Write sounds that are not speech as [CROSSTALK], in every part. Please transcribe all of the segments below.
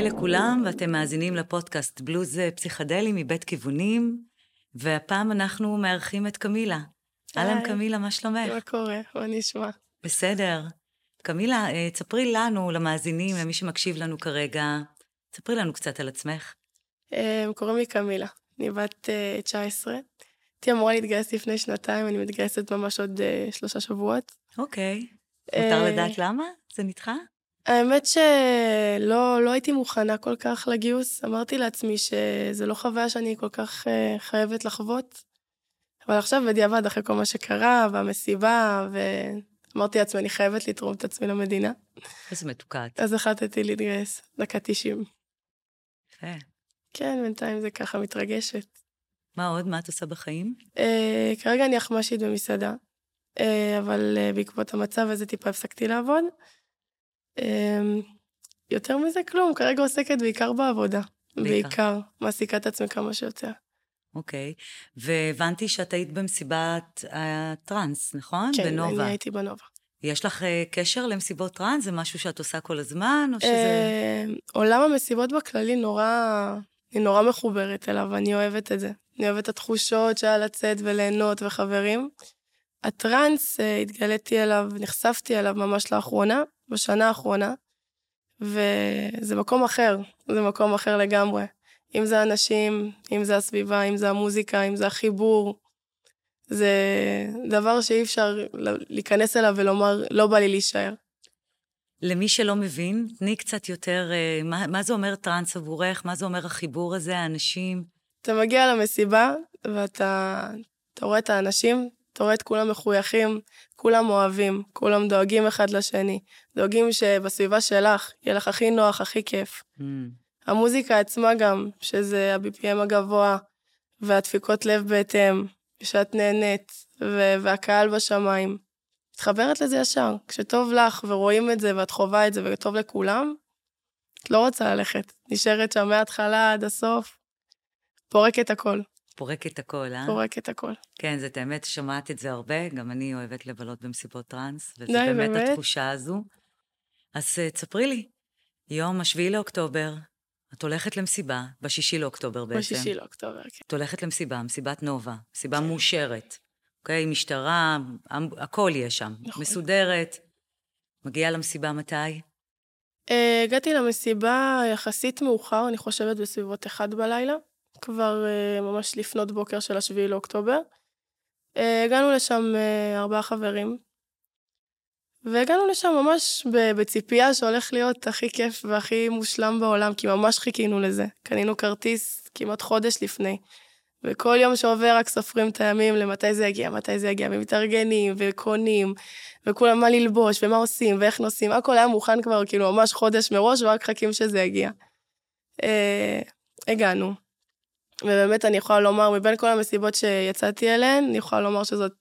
היי לכולם, ואתם מאזינים לפודקאסט בלוז פסיכדלי מבית כיוונים, והפעם אנחנו מארחים את קמילה. אהלן קמילה, מה שלומך? מה קורה? מה נשמע? בסדר. קמילה, אה, תספרי לנו, למאזינים, למי שמקשיב לנו כרגע, תספרי לנו קצת על עצמך. אה, קוראים לי קמילה, אני בת 19. אה, הייתי אמורה להתגייס לפני שנתיים, אני מתגייסת ממש עוד שלושה שבועות. אוקיי. מותר לדעת למה? זה נדחה? האמת שלא לא הייתי מוכנה כל כך לגיוס. אמרתי לעצמי שזה לא חוויה שאני כל כך uh, חייבת לחוות. אבל עכשיו בדיעבד, אחרי כל מה שקרה, והמסיבה, ואמרתי לעצמי, אני חייבת לתרום את עצמי למדינה. איזה מתוקת. אז החלטתי להתגייס, דקה 90. יפה. כן, בינתיים זה ככה מתרגשת. מה עוד? מה את עושה בחיים? Uh, כרגע אני אחמשית במסעדה, uh, אבל uh, בעקבות המצב הזה טיפה הפסקתי לעבוד. אמ, יותר מזה כלום, כרגע עוסקת בעיקר בעבודה. בעיקר. בעיקר. מעסיקה את עצמי כמה שיותר. אוקיי. והבנתי שאת היית במסיבת הטראנס, נכון? כן, בנובה. אני הייתי בנובה. יש לך uh, קשר למסיבות טראנס? זה משהו שאת עושה כל הזמן, או שזה... Uh, עולם המסיבות בכללי נורא... אני נורא מחוברת אליו, אני אוהבת את זה. אני אוהבת את התחושות שהיה לצאת וליהנות וחברים. הטראנס, uh, התגליתי אליו, נחשפתי אליו ממש לאחרונה, בשנה האחרונה, וזה מקום אחר, זה מקום אחר לגמרי. אם זה אנשים, אם זה הסביבה, אם זה המוזיקה, אם זה החיבור. זה דבר שאי אפשר להיכנס אליו ולומר, לא בא לי להישאר. למי שלא מבין, תני קצת יותר, אה, מה, מה זה אומר טראנס עבורך? מה זה אומר החיבור הזה, האנשים? אתה מגיע למסיבה, ואתה רואה את האנשים, אתה רואה את כולם מחויכים, כולם אוהבים, כולם דואגים אחד לשני. דואגים שבסביבה שלך יהיה לך הכי נוח, הכי כיף. Mm. המוזיקה עצמה גם, שזה ה-BPM הגבוה, והדפיקות לב בהתאם, שאת נהנית, והקהל בשמיים. מתחברת לזה ישר. כשטוב לך ורואים את זה ואת חווה את זה וטוב לכולם, את לא רוצה ללכת. נשארת שם מההתחלה עד הסוף, פורקת הכל. פורקת הכל, אה? פורקת הכל. כן, זאת האמת, שמעת את זה הרבה, גם אני אוהבת לבלות במסיבות טראנס, וזה באמת, באמת התחושה הזו. אז uh, תספרי לי, יום השביעי לאוקטובר, את הולכת למסיבה, בשישי לאוקטובר בעצם. בשישי לאוקטובר, כן. את הולכת למסיבה, מסיבת נובה, מסיבה כן. מאושרת, אוקיי? משטרה, הכל יש שם, נכון. מסודרת. מגיעה למסיבה מתי? Uh, הגעתי למסיבה יחסית מאוחר, אני חושבת בסביבות אחד בלילה. כבר uh, ממש לפנות בוקר של השביעי לאוקטובר. Uh, הגענו לשם uh, ארבעה חברים, והגענו לשם ממש בציפייה שהולך להיות הכי כיף והכי מושלם בעולם, כי ממש חיכינו לזה. קנינו כרטיס כמעט חודש לפני, וכל יום שעובר רק סופרים את הימים למתי זה יגיע, מתי זה יגיע, ומתארגנים, וקונים, וכולם מה ללבוש, ומה עושים, ואיך נוסעים, הכל היה מוכן כבר כאילו ממש חודש מראש, ורק חכים שזה יגיע. Uh, הגענו. ובאמת אני יכולה לומר, מבין כל המסיבות שיצאתי אליהן, אני יכולה לומר שזאת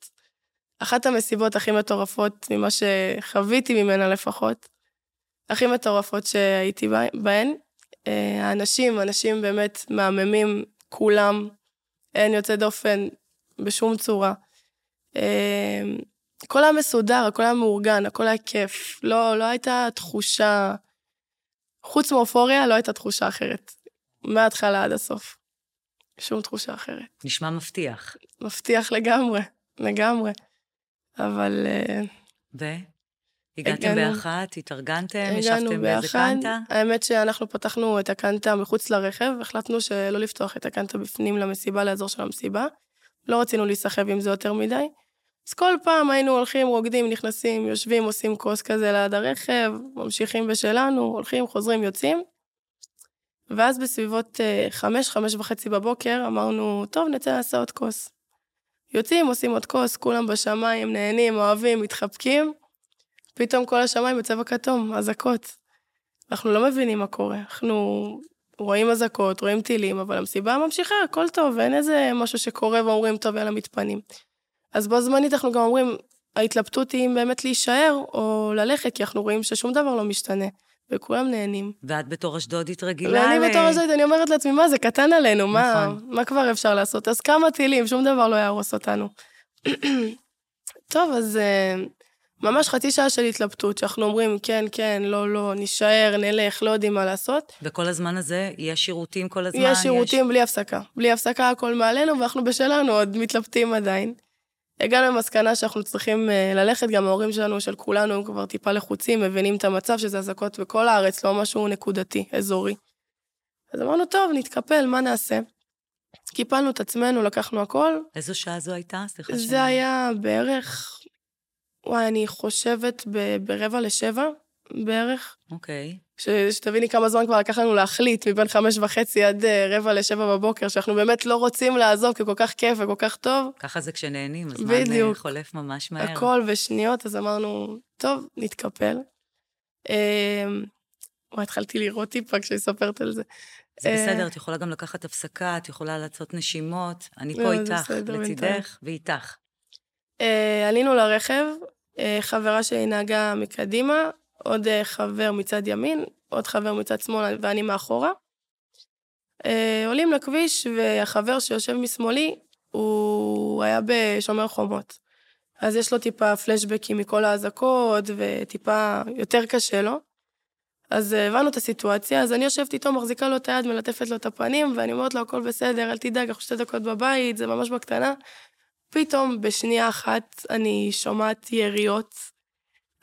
אחת המסיבות הכי מטורפות ממה שחוויתי ממנה לפחות. הכי מטורפות שהייתי בהן. אה, האנשים, אנשים באמת מהממים, כולם, אין יוצא דופן בשום צורה. אה, הכל היה מסודר, הכל היה מאורגן, הכל היה כיף. לא, לא הייתה תחושה, חוץ מאופוריה, לא הייתה תחושה אחרת. מההתחלה עד הסוף. שום תחושה אחרת. נשמע מבטיח. מבטיח לגמרי, לגמרי. אבל... אה, ו? הגעתם באחת, התארגנתם, ישבתם באיזה קנטה? האמת שאנחנו פתחנו את הקנטה מחוץ לרכב, החלטנו שלא לפתוח את הקנטה בפנים למסיבה, לאזור של המסיבה. לא רצינו להיסחב עם זה יותר מדי. אז כל פעם היינו הולכים, רוקדים, נכנסים, יושבים, עושים כוס כזה ליד הרכב, ממשיכים בשלנו, הולכים, חוזרים, יוצאים. ואז בסביבות אה, חמש, חמש וחצי בבוקר, אמרנו, טוב, נצא לעשות עוד כוס. יוצאים, עושים עוד כוס, כולם בשמיים, נהנים, אוהבים, מתחבקים. פתאום כל השמיים בצבע כתום, אזעקות. אנחנו לא מבינים מה קורה. אנחנו רואים אזעקות, רואים טילים, אבל המסיבה ממשיכה, הכל טוב, אין איזה משהו שקורה ואומרים, טוב, יאללה, מתפנים. אז בו זמנית אנחנו גם אומרים, ההתלבטות היא אם באמת להישאר או ללכת, כי אנחנו רואים ששום דבר לא משתנה. וכולם נהנים. ואת בתור אשדודית רגילה ואני. בתור אשדודית, אני אומרת לעצמי, מה, זה קטן עלינו, נכון. מה, מה כבר אפשר לעשות? אז כמה טילים, שום דבר לא יהרוס אותנו. [CLEARS THROAT] טוב, אז uh, ממש חצי שעה של התלבטות, שאנחנו אומרים, כן, כן, לא, לא, נישאר, נלך, לא יודעים מה לעשות. וכל הזמן הזה, יש שירותים כל הזמן? יש שירותים יש... בלי הפסקה. בלי הפסקה הכל מעלינו, ואנחנו בשלנו, עוד מתלבטים עדיין. הגענו למסקנה שאנחנו צריכים אה, ללכת, גם ההורים שלנו, של כולנו, הם כבר טיפה לחוצים, מבינים את המצב שזה אזעקות בכל הארץ, לא משהו נקודתי, אזורי. אז אמרנו, טוב, נתקפל, מה נעשה? קיפלנו את עצמנו, לקחנו הכל. איזו שעה זו הייתה? סליחה זה שאני... היה בערך, וואי, אני חושבת ב- ברבע לשבע בערך. אוקיי. ש- שתביני כמה זמן כבר לקח לנו להחליט, מבין חמש וחצי עד אה, רבע לשבע בבוקר, שאנחנו באמת לא רוצים לעזוב, כי כל כך כיף וכל כך טוב. ככה זה כשנהנים, הזמן אה, בדיוק. חולף ממש מהר. הכל בשניות, אז אמרנו, טוב, נתקפל. אמ, וואי, התחלתי לראות טיפה כשאני מספרת על זה. זה בסדר, את יכולה גם לקחת הפסקה, את יכולה לעשות נשימות. אני פה לא, איתך, לצידך ואיתך. אה, עלינו לרכב, אה, חברה שלי נהגה מקדימה, עוד אה, חבר מצד ימין, עוד חבר מצד שמאל ואני מאחורה. עולים לכביש, והחבר שיושב משמאלי, הוא היה בשומר חומות. אז יש לו טיפה פלשבקים מכל האזעקות, וטיפה יותר קשה לו. אז אה, הבנו את הסיטואציה, אז אני יושבת איתו, מחזיקה לו את היד, מלטפת לו את הפנים, ואני אומרת לו, הכל בסדר, אל תדאג, אנחנו שתי דקות בבית, זה ממש בקטנה. פתאום, בשנייה אחת, אני שומעת יריות,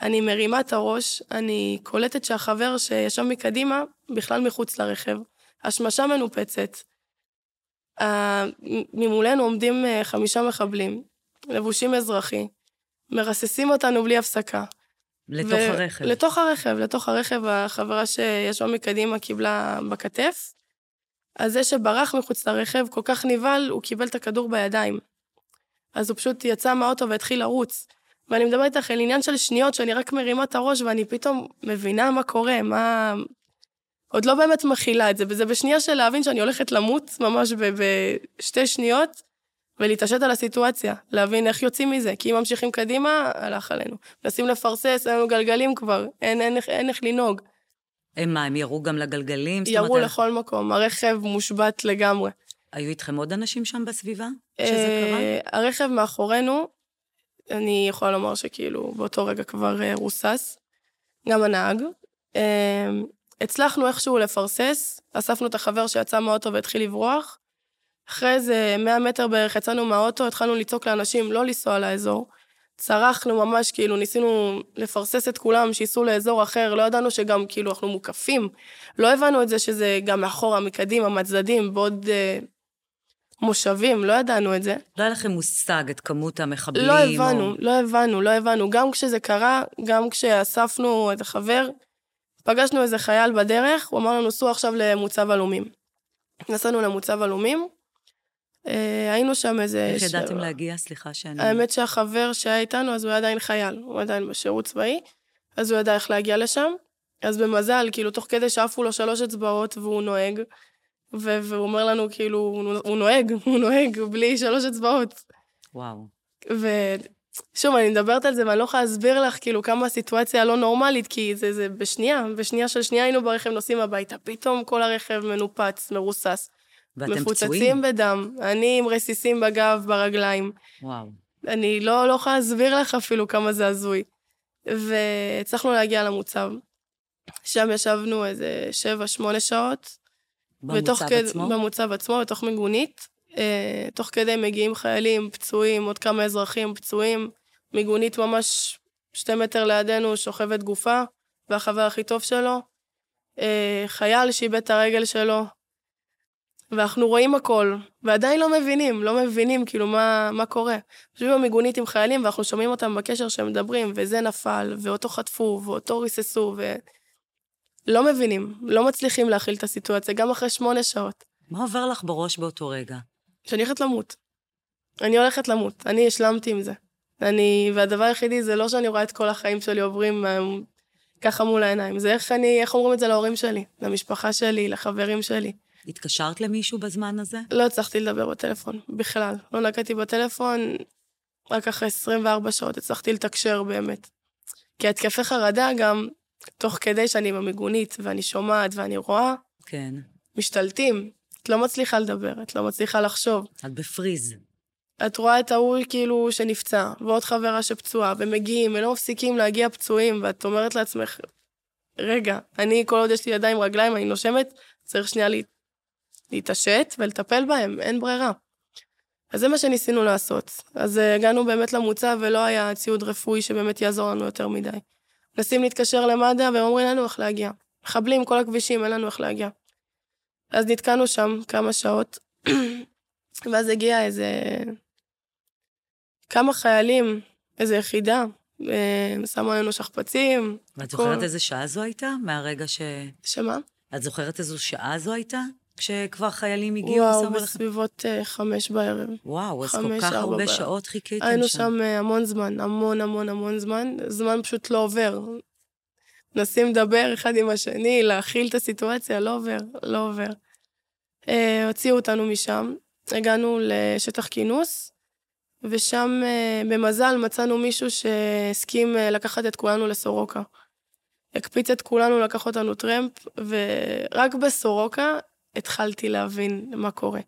אני מרימה את הראש, אני קולטת שהחבר שישב מקדימה, בכלל מחוץ לרכב. השמשה מנופצת. ממולנו עומדים אה, חמישה מחבלים, לבושים אזרחי, מרססים אותנו בלי הפסקה. לתוך ו- הרכב. לתוך הרכב, לתוך הרכב, החברה שישבה מקדימה קיבלה בכתף. אז זה שברח מחוץ לרכב, כל כך נבהל, הוא קיבל את הכדור בידיים. אז הוא פשוט יצא מהאוטו והתחיל לרוץ. ואני מדברת איתך על עניין של שניות, שאני רק מרימה את הראש ואני פתאום מבינה מה קורה, מה... עוד לא באמת מכילה את זה, וזה בשנייה של להבין שאני הולכת למות, ממש בשתי שניות, ולהתעשת על הסיטואציה, להבין איך יוצאים מזה, כי אם ממשיכים קדימה, הלך עלינו. מנסים לפרסס, אין לנו גלגלים כבר, אין, אין, אין איך לנהוג. הם מה, הם ירו גם לגלגלים? ירו אומרת, לכל מקום, הרכב מושבת לגמרי. היו איתכם עוד אנשים שם בסביבה כשזה קרה? הרכב מאחורינו, אני יכולה לומר שכאילו באותו רגע כבר אה, רוסס, גם הנהג. אה, הצלחנו איכשהו לפרסס, אספנו את החבר שיצא מהאוטו והתחיל לברוח, אחרי איזה 100 מטר בערך יצאנו מהאוטו, התחלנו לצעוק לאנשים לא לנסוע לאזור. צרחנו ממש, כאילו, ניסינו לפרסס את כולם, שייסעו לאזור אחר, לא ידענו שגם, כאילו, אנחנו מוקפים. לא הבנו את זה שזה גם מאחורה, מקדימה, מהצדדים, בעוד אה, מושבים, לא ידענו את זה. לא היה לכם מושג את כמות המחבלים? לא הבנו, או... לא הבנו, לא הבנו. גם כשזה קרה, גם כשאספנו את החבר, פגשנו איזה חייל בדרך, הוא אמר לנו, סעו עכשיו למוצב עלומים. נסענו למוצב עלומים, אה, היינו שם איזה... איך ידעתם להגיע? סליחה שאני... האמת שהחבר שהיה איתנו, אז הוא היה עדיין חייל, הוא עדיין בשירות צבאי, אז הוא ידע איך להגיע לשם. אז במזל, כאילו, תוך כדי שעפו לו שלוש אצבעות והוא נוהג, ו- והוא אומר לנו, כאילו, הוא נוהג, [LAUGHS] הוא נוהג בלי שלוש אצבעות. וואו. ושוב, אני מדברת על זה ואני לא יכולה להסביר לך, כאילו, כמה הסיטואציה לא נורמלית, כי זה, זה בשנייה, בשנייה של שנייה היינו ברכב נוסעים הביתה, פתאום כל הרכב מנופץ, מרוסס. ואתם פצועים? מפוצצים בדם. אני עם רסיסים בגב, ברגליים. וואו. אני לא, לא יכולה להסביר לך אפילו כמה זה הזוי. והצלחנו להגיע למוצב. שם ישבנו איזה שבע, שמונה שעות. במוצב כד... עצמו? במוצב עצמו, בתוך מיגונית. אה, תוך כדי מגיעים חיילים, פצועים, עוד כמה אזרחים פצועים. מיגונית ממש שתי מטר לידינו, שוכבת גופה, והחבר הכי טוב שלו. אה, חייל שאיבד את הרגל שלו, ואנחנו רואים הכל, ועדיין לא מבינים, לא מבינים כאילו מה, מה קורה. יושבים במיגונית עם חיילים ואנחנו שומעים אותם בקשר שהם מדברים, וזה נפל, ואותו חטפו, ואותו ריססו, ו... לא מבינים, לא מצליחים להכיל את הסיטואציה, גם אחרי שמונה שעות. מה עובר לך בראש באותו רגע? שאני הולכת למות. אני הולכת למות, אני השלמתי עם זה. אני, והדבר היחידי זה לא שאני רואה את כל החיים שלי עוברים ככה מול העיניים, זה איך אני, איך אומרים את זה להורים שלי, למשפחה שלי, לחברים שלי. התקשרת למישהו בזמן הזה? לא הצלחתי לדבר בטלפון, בכלל. לא נגעתי בטלפון, רק אחרי 24 שעות הצלחתי לתקשר באמת. כי התקפי חרדה גם, תוך כדי שאני במיגונית, ואני שומעת ואני רואה, כן. משתלטים. את לא מצליחה לדבר, את לא מצליחה לחשוב. את בפריז. את רואה את ההוא כאילו שנפצע, ועוד חברה שפצועה, ומגיעים, ולא מפסיקים להגיע פצועים, ואת אומרת לעצמך, רגע, אני, כל עוד יש לי ידיים, רגליים, אני נושמת, צריך שנייה לה... להתעשת ולטפל בהם, אין ברירה. אז זה מה שניסינו לעשות. אז uh, הגענו באמת למוצב, ולא היה ציוד רפואי שבאמת יעזור לנו יותר מדי. מנסים להתקשר למד"א, והם אומרים לנו איך להגיע. מחבלים כל הכבישים, אין לנו איך להגיע. אז נתקענו שם כמה שעות, [CLEARS THROAT] ואז הגיע איזה... כמה חיילים, איזה יחידה, אה, שמו עלינו שכפ"צים. ואת זוכרת איזה שעה זו הייתה? מהרגע ש... שמה? את זוכרת איזו שעה זו הייתה? כשכבר חיילים הגיעו וואו, ושמו לך... בסביבות uh, חמש בערב. וואו, אז כל כך הרבה בערב. שעות חיכיתם שם. היינו שם uh, המון זמן, המון המון המון זמן. זמן פשוט לא עובר. מנסים לדבר אחד עם השני, להכיל את הסיטואציה, לא עובר, לא עובר. Uh, הוציאו אותנו משם, הגענו לשטח כינוס, ושם uh, במזל מצאנו מישהו שהסכים uh, לקחת את כולנו לסורוקה. הקפיץ את כולנו, לקח אותנו טרמפ, ורק בסורוקה התחלתי להבין מה קורה.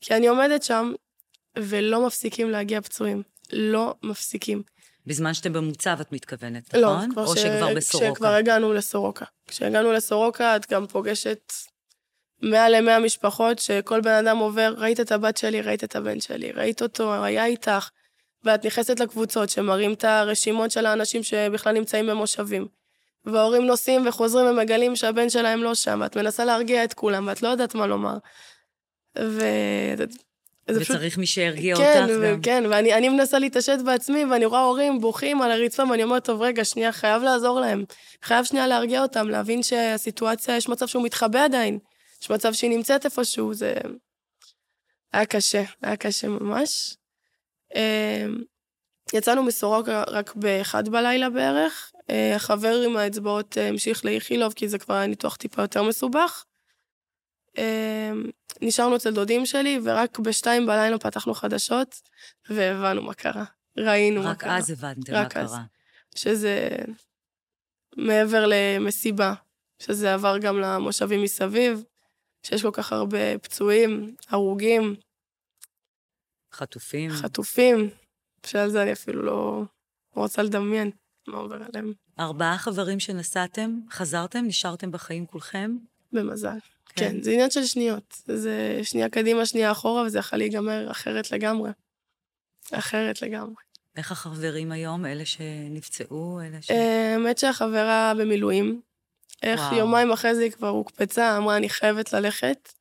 כי אני עומדת שם, ולא מפסיקים להגיע פצועים. לא מפסיקים. בזמן שאתם במוצב, את מתכוונת, לא, נכון? לא, או ש... שכבר בסורוקה? כשכבר הגענו לסורוקה. כשהגענו לסורוקה, את גם פוגשת מעל למאה משפחות שכל בן אדם עובר, ראית את הבת שלי, ראית את הבן שלי, ראית אותו, היה איתך, ואת נכנסת לקבוצות שמראים את הרשימות של האנשים שבכלל נמצאים במושבים. וההורים נוסעים וחוזרים ומגלים שהבן שלהם לא שם, ואת מנסה להרגיע את כולם, ואת לא יודעת מה לומר. ו... וצריך פשוט... מי שירגיע כן, אותך גם. כן, ואני מנסה להתעשת בעצמי, ואני רואה הורים בוכים על הרצפה, ואני אומרת, טוב, רגע, שנייה, חייב לעזור להם. חייב שנייה להרגיע אותם, להבין שהסיטואציה, יש מצב שהוא מתחבא עדיין. יש מצב שהיא נמצאת איפשהו, זה... היה קשה, היה קשה ממש. אמ, יצאנו מסורוקה רק באחד בלילה בערך. אה, החבר עם האצבעות אה, המשיך לאיכילוב, כי זה כבר היה ניתוח טיפה יותר מסובך. אמ, נשארנו אצל דודים שלי, ורק בשתיים בלילה פתחנו חדשות, והבנו מה קרה. ראינו מה קרה. רק אז הבנתם מה קרה. שזה מעבר למסיבה, שזה עבר גם למושבים מסביב, שיש כל כך הרבה פצועים, הרוגים. חטופים. חטופים, שעל זה אני אפילו לא רוצה לדמיין מה עובר עליהם. ארבעה חברים שנסעתם, חזרתם, נשארתם בחיים כולכם? במזל. כן. כן, זה עניין של שניות. זה שנייה קדימה, שנייה אחורה, וזה יכול להיגמר אחרת לגמרי. אחרת לגמרי. איך החברים היום, אלה שנפצעו, אלה ש... אה, האמת שהחברה במילואים. איך וואו. יומיים אחרי זה היא כבר הוקפצה, אמרה, אני חייבת ללכת.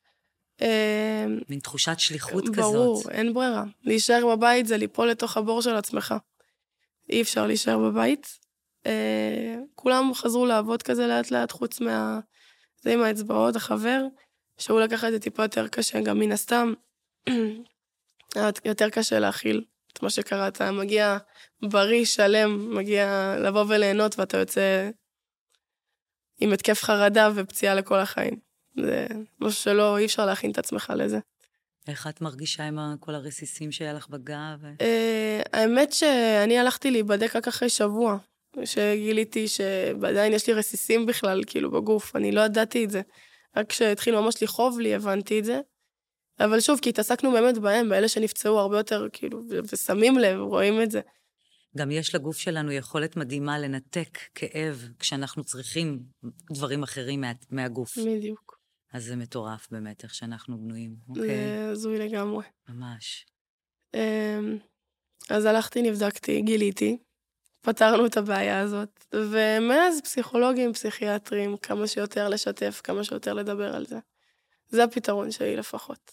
אה, מין תחושת שליחות ברור, כזאת. ברור, אין ברירה. להישאר בבית זה ליפול לתוך הבור של עצמך. אי אפשר להישאר בבית. אה, כולם חזרו לעבוד כזה לאט לאט, חוץ מה... זה עם האצבעות, החבר, שהוא לקח את זה טיפה יותר קשה, גם מן הסתם, [CLEARS THROAT] יותר קשה להכיל את מה שקרה. אתה מגיע בריא, שלם, מגיע לבוא וליהנות, ואתה יוצא עם התקף חרדה ופציעה לכל החיים. זה משהו שלא, אי אפשר להכין את עצמך לזה. איך את מרגישה עם כל הרסיסים שהיה לך בגב? אה, האמת שאני הלכתי להיבדק רק אחרי שבוע. שגיליתי שעדיין יש לי רסיסים בכלל, כאילו, בגוף, אני לא ידעתי את זה. רק כשהתחיל ממש לכאוב לי, הבנתי את זה. אבל שוב, כי התעסקנו באמת בהם, באלה שנפצעו הרבה יותר, כאילו, ושמים לב, רואים את זה. גם יש לגוף שלנו יכולת מדהימה לנתק כאב כשאנחנו צריכים דברים אחרים מה, מהגוף. בדיוק. אז זה מטורף באמת, איך שאנחנו בנויים, אוקיי? זה הזוי לגמרי. ממש. אמ, אז הלכתי, נבדקתי, גיליתי. פתרנו את הבעיה הזאת, ומאז פסיכולוגים, פסיכיאטרים, כמה שיותר לשתף, כמה שיותר לדבר על זה. זה הפתרון שלי לפחות.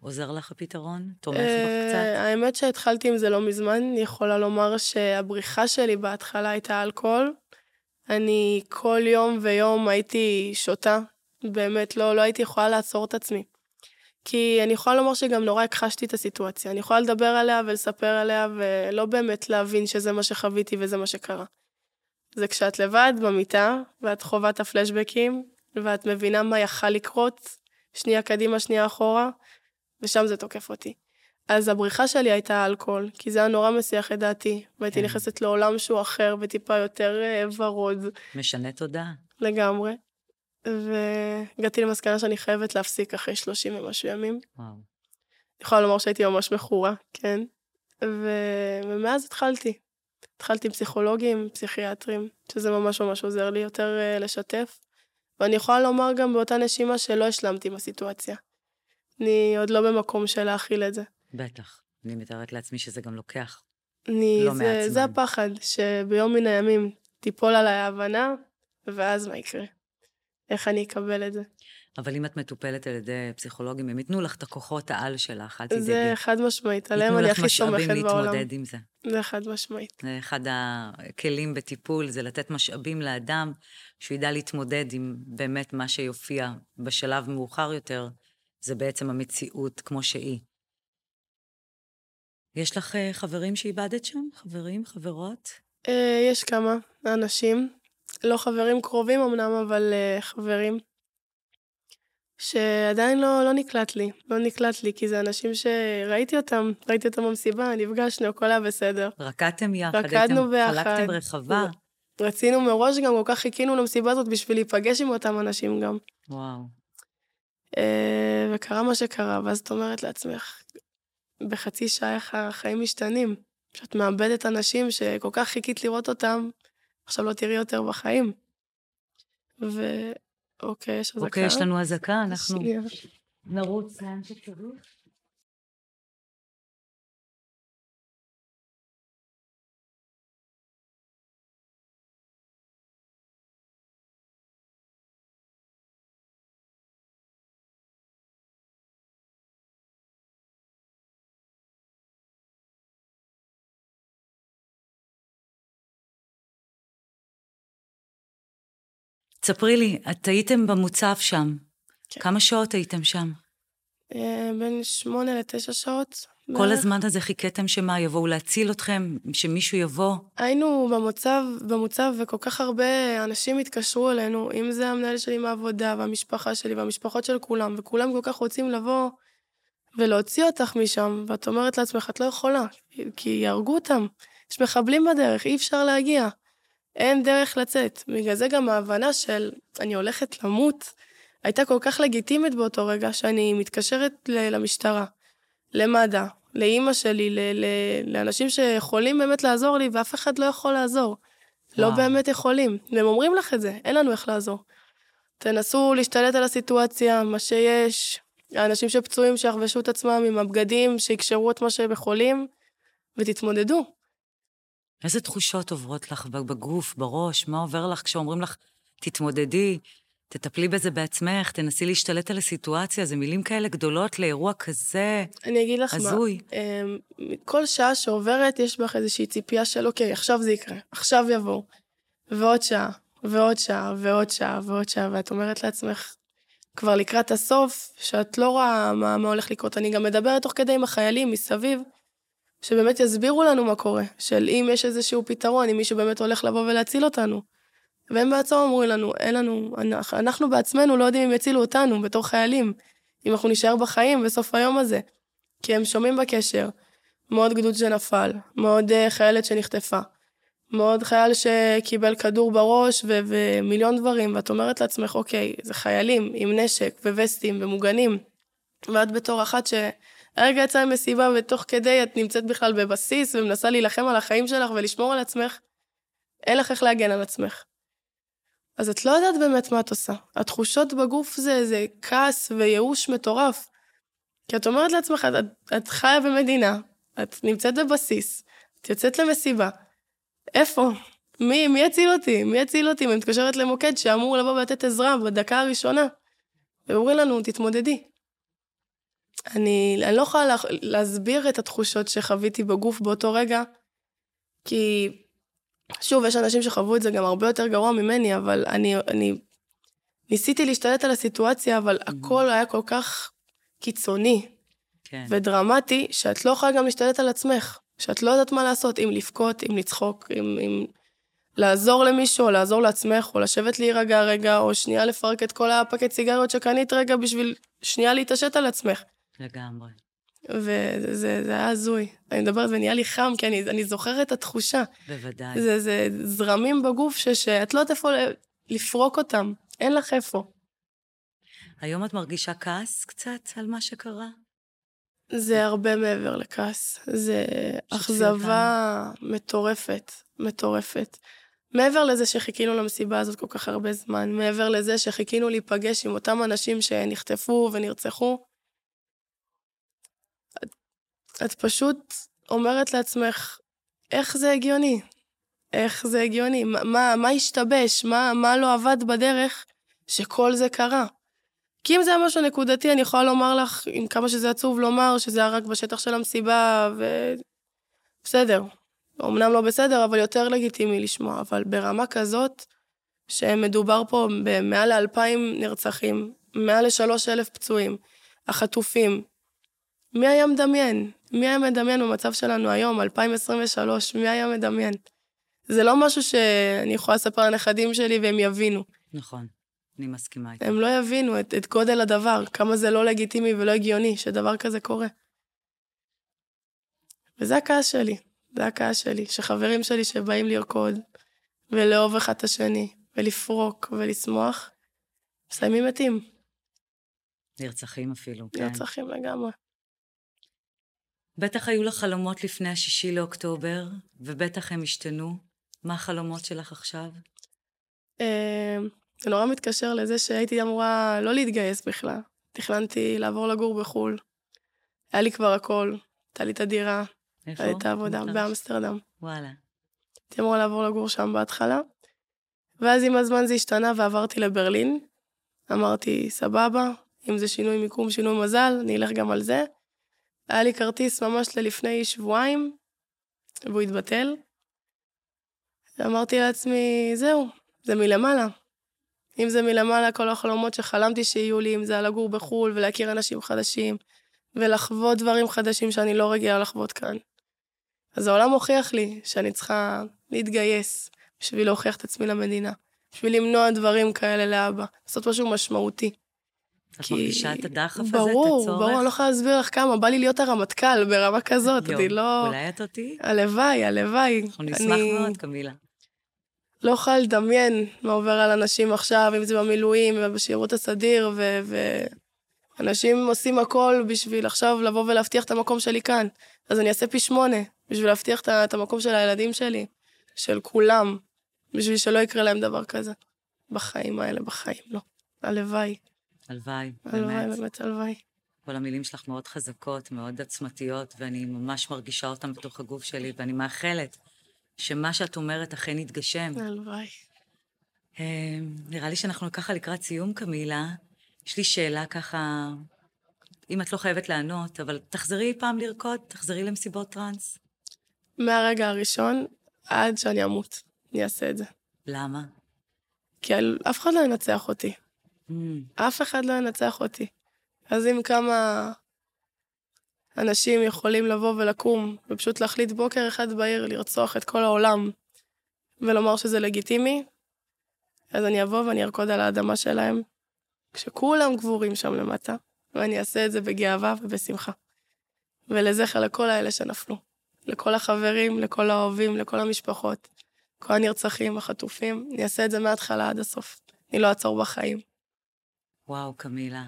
עוזר לך הפתרון? תומך בך קצת? האמת שהתחלתי עם זה לא מזמן, אני יכולה לומר שהבריחה שלי בהתחלה הייתה אלכוהול. אני כל יום ויום הייתי שותה, באמת לא, לא הייתי יכולה לעצור את עצמי. כי אני יכולה לומר שגם נורא הכחשתי את הסיטואציה. אני יכולה לדבר עליה ולספר עליה, ולא באמת להבין שזה מה שחוויתי וזה מה שקרה. זה כשאת לבד במיטה, ואת חווה את הפלשבקים, ואת מבינה מה יכל לקרות, שנייה קדימה, שנייה אחורה, ושם זה תוקף אותי. אז הבריחה שלי הייתה אלכוהול, כי זה היה נורא מסיח את דעתי, והייתי כן. נכנסת לעולם שהוא אחר וטיפה יותר אה, ורוד. משנה תודעה. לגמרי. והגעתי למסקנה שאני חייבת להפסיק אחרי 30 ומשהו ימים. וואו. אני יכולה לומר שהייתי ממש מכורה, כן. ו... ומאז התחלתי. התחלתי עם פסיכולוגים, פסיכיאטרים, שזה ממש ממש עוזר לי יותר uh, לשתף. ואני יכולה לומר גם באותה נשימה שלא השלמתי עם הסיטואציה. אני עוד לא במקום של להכיל את זה. בטח. אני מתארת לעצמי שזה גם לוקח אני, לא זה, מעט זמן. זה הפחד, שביום מן הימים תיפול עליי ההבנה, ואז מה יקרה? איך אני אקבל את זה? אבל אם את מטופלת על ידי פסיכולוגים, הם ייתנו לך את הכוחות העל שלך, אל תדאגי. זה חד משמעית, עליהם אני הכי סומכת בעולם. ייתנו לך משאבים להתמודד עם זה. זה חד משמעית. זה אחד הכלים בטיפול, זה לתת משאבים לאדם, שהוא ידע להתמודד עם באמת מה שיופיע בשלב מאוחר יותר, זה בעצם המציאות כמו שהיא. יש לך אה, חברים שאיבדת שם? חברים, חברות? אה, יש כמה אנשים. לא חברים קרובים אמנם, אבל אה, חברים. שעדיין לא, לא נקלט לי, לא נקלט לי, כי זה אנשים שראיתי אותם, ראיתי אותם במסיבה, נפגשנו, הכל היה בסדר. רקדתם יחד, רקדנו ביחד. חלקתם רחבה. רצינו מראש גם, כל כך חיכינו למסיבה הזאת בשביל להיפגש עם אותם אנשים גם. וואו. וקרה מה שקרה, ואז את אומרת לעצמך, בחצי שעה איך החיים משתנים. שאת מאבדת אנשים שכל כך חיכית לראות אותם, עכשיו לא תראי יותר בחיים. ואוקיי, יש אזעקה. אוקיי, יש לנו אזעקה, אנחנו נרוץ לאן שצריך. תספרי לי, את הייתם במוצב שם. כן. כמה שעות הייתם שם? אה, בין שמונה לתשע שעות. כל בערך. הזמן הזה חיכיתם שמה, יבואו להציל אתכם? שמישהו יבוא? היינו במוצב, במוצב, וכל כך הרבה אנשים התקשרו אלינו, אם זה המנהל שלי מהעבודה, והמשפחה שלי, והמשפחות של כולם, וכולם כל כך רוצים לבוא ולהוציא אותך משם, ואת אומרת לעצמך, את לא יכולה, כי יהרגו אותם. יש מחבלים בדרך, אי אפשר להגיע. אין דרך לצאת. בגלל זה גם ההבנה של אני הולכת למות, הייתה כל כך לגיטימית באותו רגע, שאני מתקשרת למשטרה, למד"א, לאימא שלי, ל- ל- לאנשים שיכולים באמת לעזור לי, ואף אחד לא יכול לעזור. לא וואו. לא באמת יכולים. והם אומרים לך את זה, אין לנו איך לעזור. תנסו להשתלט על הסיטואציה, מה שיש. האנשים שפצועים שיחבשו את עצמם עם הבגדים, שיקשרו את מה שהם יכולים, ותתמודדו. איזה תחושות עוברות לך בגוף, בראש? מה עובר לך כשאומרים לך, תתמודדי, תטפלי בזה בעצמך, תנסי להשתלט על הסיטואציה, זה מילים כאלה גדולות לאירוע כזה אני אגיד לך הזוי. מה, אמ, כל שעה שעוברת יש בך איזושהי ציפייה של, אוקיי, עכשיו זה יקרה, עכשיו יבואו. ועוד שעה, ועוד שעה, ועוד שעה, ועוד שעה, ואת אומרת לעצמך, כבר לקראת הסוף, שאת לא רואה מה, מה הולך לקרות. אני גם מדברת תוך כדי עם החיילים מסביב, שבאמת יסבירו לנו מה קורה, של אם יש איזשהו פתרון, אם מישהו באמת הולך לבוא ולהציל אותנו. והם בעצמם אומרים לנו, אין לנו, אנחנו, אנחנו בעצמנו לא יודעים אם יצילו אותנו בתור חיילים, אם אנחנו נישאר בחיים בסוף היום הזה. כי הם שומעים בקשר, מאוד גדוד שנפל, מאוד uh, חיילת שנחטפה, מאוד חייל שקיבל כדור בראש ו- ומיליון דברים, ואת אומרת לעצמך, אוקיי, זה חיילים עם נשק ווסטים ומוגנים, ואת בתור אחת ש... הרגע יצא ממסיבה ותוך כדי את נמצאת בכלל בבסיס ומנסה להילחם על החיים שלך ולשמור על עצמך, אין לך איך להגן על עצמך. אז את לא יודעת באמת מה את עושה. התחושות בגוף זה, זה כעס וייאוש מטורף. כי את אומרת לעצמך, את, את, חיה במדינה, את נמצאת בבסיס, את יוצאת למסיבה. איפה? מי, מי יציל אותי? מי יציל אותי? ואני מתקשרת למוקד שאמור לבוא ולתת עזרה בדקה הראשונה. ואומרים לנו, תתמודדי. אני, אני לא יכולה לה, להסביר את התחושות שחוויתי בגוף באותו רגע, כי שוב, יש אנשים שחוו את זה גם הרבה יותר גרוע ממני, אבל אני, אני ניסיתי להשתלט על הסיטואציה, אבל mm-hmm. הכל היה כל כך קיצוני כן. ודרמטי, שאת לא יכולה גם להשתלט על עצמך, שאת לא יודעת מה לעשות, אם לבכות, אם לצחוק, אם, אם לעזור למישהו, או לעזור לעצמך, או לשבת להירגע רגע, או שנייה לפרק את כל הפקט סיגריות שקנית רגע בשביל שנייה להתעשת על עצמך. לגמרי. וזה זה, זה היה הזוי. אני מדברת ונהיה לי חם, כי אני, אני זוכרת את התחושה. בוודאי. זה, זה זרמים בגוף ש, שאת לא יודעת איפה לפרוק אותם, אין לך איפה. היום את מרגישה כעס קצת על מה שקרה? זה הרבה מעבר לכעס. זה אכזבה מטורפת, מטורפת. מעבר לזה שחיכינו למסיבה הזאת כל כך הרבה זמן, מעבר לזה שחיכינו להיפגש עם אותם אנשים שנחטפו ונרצחו, את פשוט אומרת לעצמך, איך זה הגיוני? איך זה הגיוני? מה, מה השתבש? מה, מה לא עבד בדרך שכל זה קרה? כי אם זה היה משהו נקודתי, אני יכולה לומר לך, עם כמה שזה עצוב לומר, שזה היה רק בשטח של המסיבה, ו... בסדר. אמנם לא בסדר, אבל יותר לגיטימי לשמוע. אבל ברמה כזאת, שמדובר פה במעל לאלפיים נרצחים, מעל לשלוש אלף פצועים, החטופים, מי היה מדמיין? מי היה מדמיין במצב שלנו היום, 2023? מי היה מדמיין? זה לא משהו שאני יכולה לספר לנכדים שלי והם יבינו. נכון. אני מסכימה איתך. הם לא יבינו את, את גודל הדבר, כמה זה לא לגיטימי ולא הגיוני שדבר כזה קורה. וזה הכעס שלי, זה הכעס שלי, שחברים שלי שבאים לרקוד ולאהוב אחד את השני, ולפרוק ולשמוח, מסיימים מתים. נרצחים אפילו, כן. נרצחים לגמרי. בטח היו לך חלומות לפני השישי לאוקטובר, ובטח הם השתנו. מה החלומות שלך עכשיו? אמ, זה נורא מתקשר לזה שהייתי אמורה לא להתגייס בכלל. תכננתי לעבור לגור בחו"ל. היה לי כבר הכל. הייתה לי את הדירה. איפה? הייתה עבודה באמסטרדם. וואלה. הייתי אמורה לעבור לגור שם בהתחלה. ואז עם הזמן זה השתנה ועברתי לברלין. אמרתי, סבבה, אם זה שינוי מיקום, שינוי מזל, אני אלך גם על זה. היה לי כרטיס ממש ללפני שבועיים, והוא התבטל. אמרתי לעצמי, זהו, זה מלמעלה. אם זה מלמעלה, כל החלומות שחלמתי שיהיו לי, אם זה על לגור בחו"ל ולהכיר אנשים חדשים, ולחוות דברים חדשים שאני לא רגילה לחוות כאן. אז העולם הוכיח לי שאני צריכה להתגייס בשביל להוכיח את עצמי למדינה, בשביל למנוע דברים כאלה לאבא, לעשות משהו משמעותי. את כי... מרגישה את הדחף הזה, ברור, את הצורך? ברור, ברור, אני לא יכולה להסביר לך כמה, בא לי להיות הרמטכ"ל ברמה כזאת, יום, אני לא... אולי את אותי? הלוואי, הלוואי. אנחנו נשמח אני... מאוד, קמילה. לא יכולה לדמיין מה עובר על אנשים עכשיו, אם זה במילואים ובשירות הסדיר, ו... ואנשים עושים הכל בשביל עכשיו לבוא ולהבטיח את המקום שלי כאן. אז אני אעשה פי שמונה, בשביל להבטיח את המקום של הילדים שלי, של כולם, בשביל שלא יקרה להם דבר כזה. בחיים האלה, בחיים, לא. הלוואי. הלוואי, באמת. הלוואי, באמת, הלוואי. כל המילים שלך מאוד חזקות, מאוד עוצמתיות, ואני ממש מרגישה אותן בתוך הגוף שלי, ואני מאחלת שמה שאת אומרת אכן יתגשם. הלוואי. אה, נראה לי שאנחנו ככה לקראת סיום, קמילה. יש לי שאלה ככה, אם את לא חייבת לענות, אבל תחזרי פעם לרקוד, תחזרי למסיבות טראנס. מהרגע הראשון עד שאני אמות, אני אעשה את זה. למה? כי אף אחד לא ינצח אותי. אף אחד לא ינצח אותי. אז אם כמה אנשים יכולים לבוא ולקום, ופשוט להחליט בוקר אחד בעיר לרצוח את כל העולם, ולומר שזה לגיטימי, אז אני אבוא ואני ארקוד על האדמה שלהם, כשכולם גבורים שם למטה, ואני אעשה את זה בגאווה ובשמחה. ולזכר לכל האלה שנפלו. לכל החברים, לכל האוהבים, לכל המשפחות, כל הנרצחים, החטופים, אני אעשה את זה מההתחלה עד הסוף. אני לא אעצור בחיים. וואו, קמילה.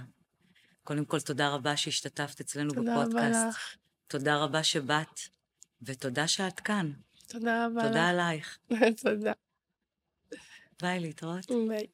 קודם כל, תודה רבה שהשתתפת אצלנו תודה בפודקאסט. תודה רבה לך. תודה רבה שבאת, ותודה שאת כאן. תודה רבה לך. תודה עלייך. [LAUGHS] תודה. ביי, להתראות. ביי.